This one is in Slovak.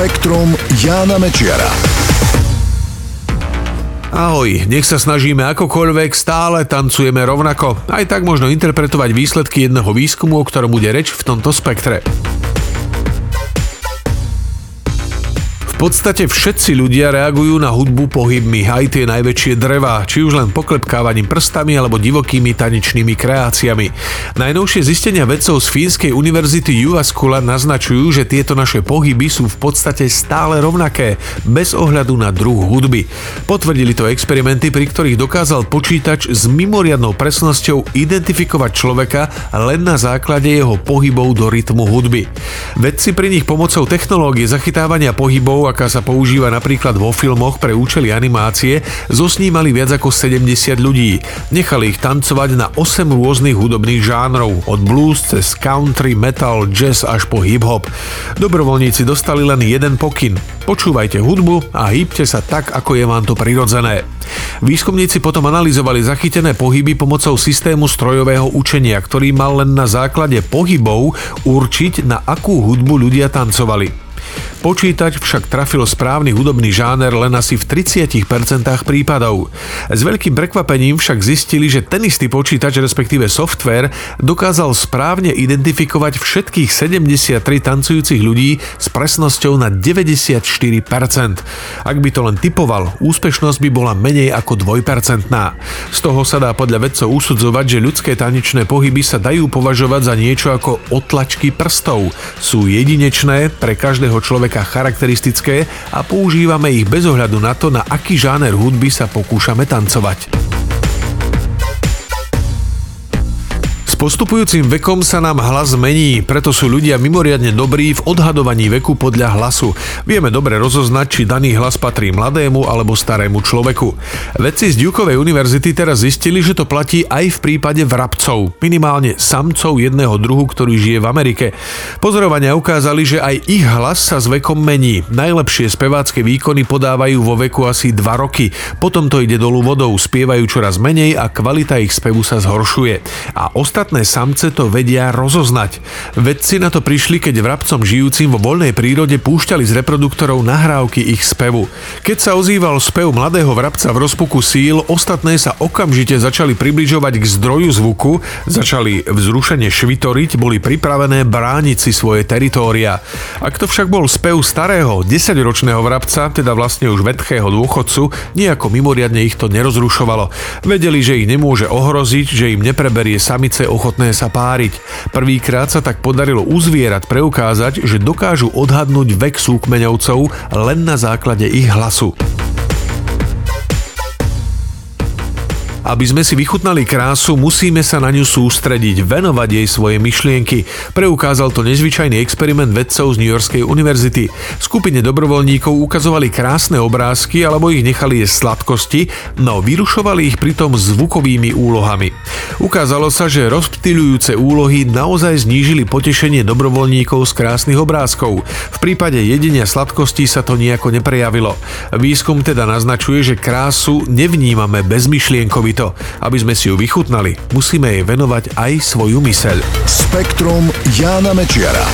Spektrum Jána Mečiara. Ahoj, nech sa snažíme akokoľvek, stále tancujeme rovnako. Aj tak možno interpretovať výsledky jedného výskumu, o ktorom bude reč v tomto spektre. Podstate všetci ľudia reagujú na hudbu pohybmi, aj tie najväčšie drevá, či už len poklepkávaním prstami alebo divokými tanečnými kreáciami. Najnovšie zistenia vedcov z Fínskej univerzity Jyväskylä naznačujú, že tieto naše pohyby sú v podstate stále rovnaké, bez ohľadu na druh hudby. Potvrdili to experimenty, pri ktorých dokázal počítač s mimoriadnou presnosťou identifikovať človeka len na základe jeho pohybov do rytmu hudby. Vedci pri nich pomocou technológie zachytávania pohybov aká sa používa napríklad vo filmoch pre účely animácie, zosnímali viac ako 70 ľudí. Nechali ich tancovať na 8 rôznych hudobných žánrov, od blues cez country, metal, jazz až po hip-hop. Dobrovoľníci dostali len jeden pokyn. Počúvajte hudbu a hýbte sa tak, ako je vám to prirodzené. Výskumníci potom analyzovali zachytené pohyby pomocou systému strojového učenia, ktorý mal len na základe pohybov určiť, na akú hudbu ľudia tancovali. Počítač však trafil správny hudobný žáner len asi v 30% prípadov. S veľkým prekvapením však zistili, že ten istý počítač, respektíve software, dokázal správne identifikovať všetkých 73 tancujúcich ľudí s presnosťou na 94%. Ak by to len typoval, úspešnosť by bola menej ako 2%. Z toho sa dá podľa vedcov usudzovať, že ľudské tanečné pohyby sa dajú považovať za niečo ako otlačky prstov. Sú jedinečné pre každého človeka človeka charakteristické a používame ich bez ohľadu na to, na aký žáner hudby sa pokúšame tancovať. Postupujúcim vekom sa nám hlas mení, preto sú ľudia mimoriadne dobrí v odhadovaní veku podľa hlasu. Vieme dobre rozoznať, či daný hlas patrí mladému alebo starému človeku. Vedci z Dukeovej univerzity teraz zistili, že to platí aj v prípade vrabcov, minimálne samcov jedného druhu, ktorý žije v Amerike. Pozorovania ukázali, že aj ich hlas sa s vekom mení. Najlepšie spevácké výkony podávajú vo veku asi 2 roky, potom to ide dolu vodou, spievajú čoraz menej a kvalita ich spevu sa zhoršuje. A ostatní ostatné samce to vedia rozoznať. Vedci na to prišli, keď vrabcom žijúcim vo voľnej prírode púšťali z reproduktorov nahrávky ich spevu. Keď sa ozýval spev mladého vrabca v rozpuku síl, ostatné sa okamžite začali približovať k zdroju zvuku, začali vzrušene švitoriť, boli pripravené brániť si svoje teritória. Ak to však bol spev starého, 10-ročného vrabca, teda vlastne už vetchého dôchodcu, nejako mimoriadne ich to nerozrušovalo. Vedeli, že ich nemôže ohroziť, že im nepreberie samice o ochotné sa páriť. Prvýkrát sa tak podarilo u zvierat preukázať, že dokážu odhadnúť vek súkmeňovcov len na základe ich hlasu. Aby sme si vychutnali krásu, musíme sa na ňu sústrediť, venovať jej svoje myšlienky. Preukázal to nezvyčajný experiment vedcov z New Yorkskej univerzity. Skupine dobrovoľníkov ukazovali krásne obrázky alebo ich nechali jesť sladkosti, no vyrušovali ich pritom zvukovými úlohami. Ukázalo sa, že rozptýľujúce úlohy naozaj znížili potešenie dobrovoľníkov z krásnych obrázkov. V prípade jedenia sladkostí sa to nejako neprejavilo. Výskum teda naznačuje, že krásu nevnímame bezmyšlienkovi to. Aby sme si ju vychutnali, musíme jej venovať aj svoju myseľ. Spektrum Jána Mečiara.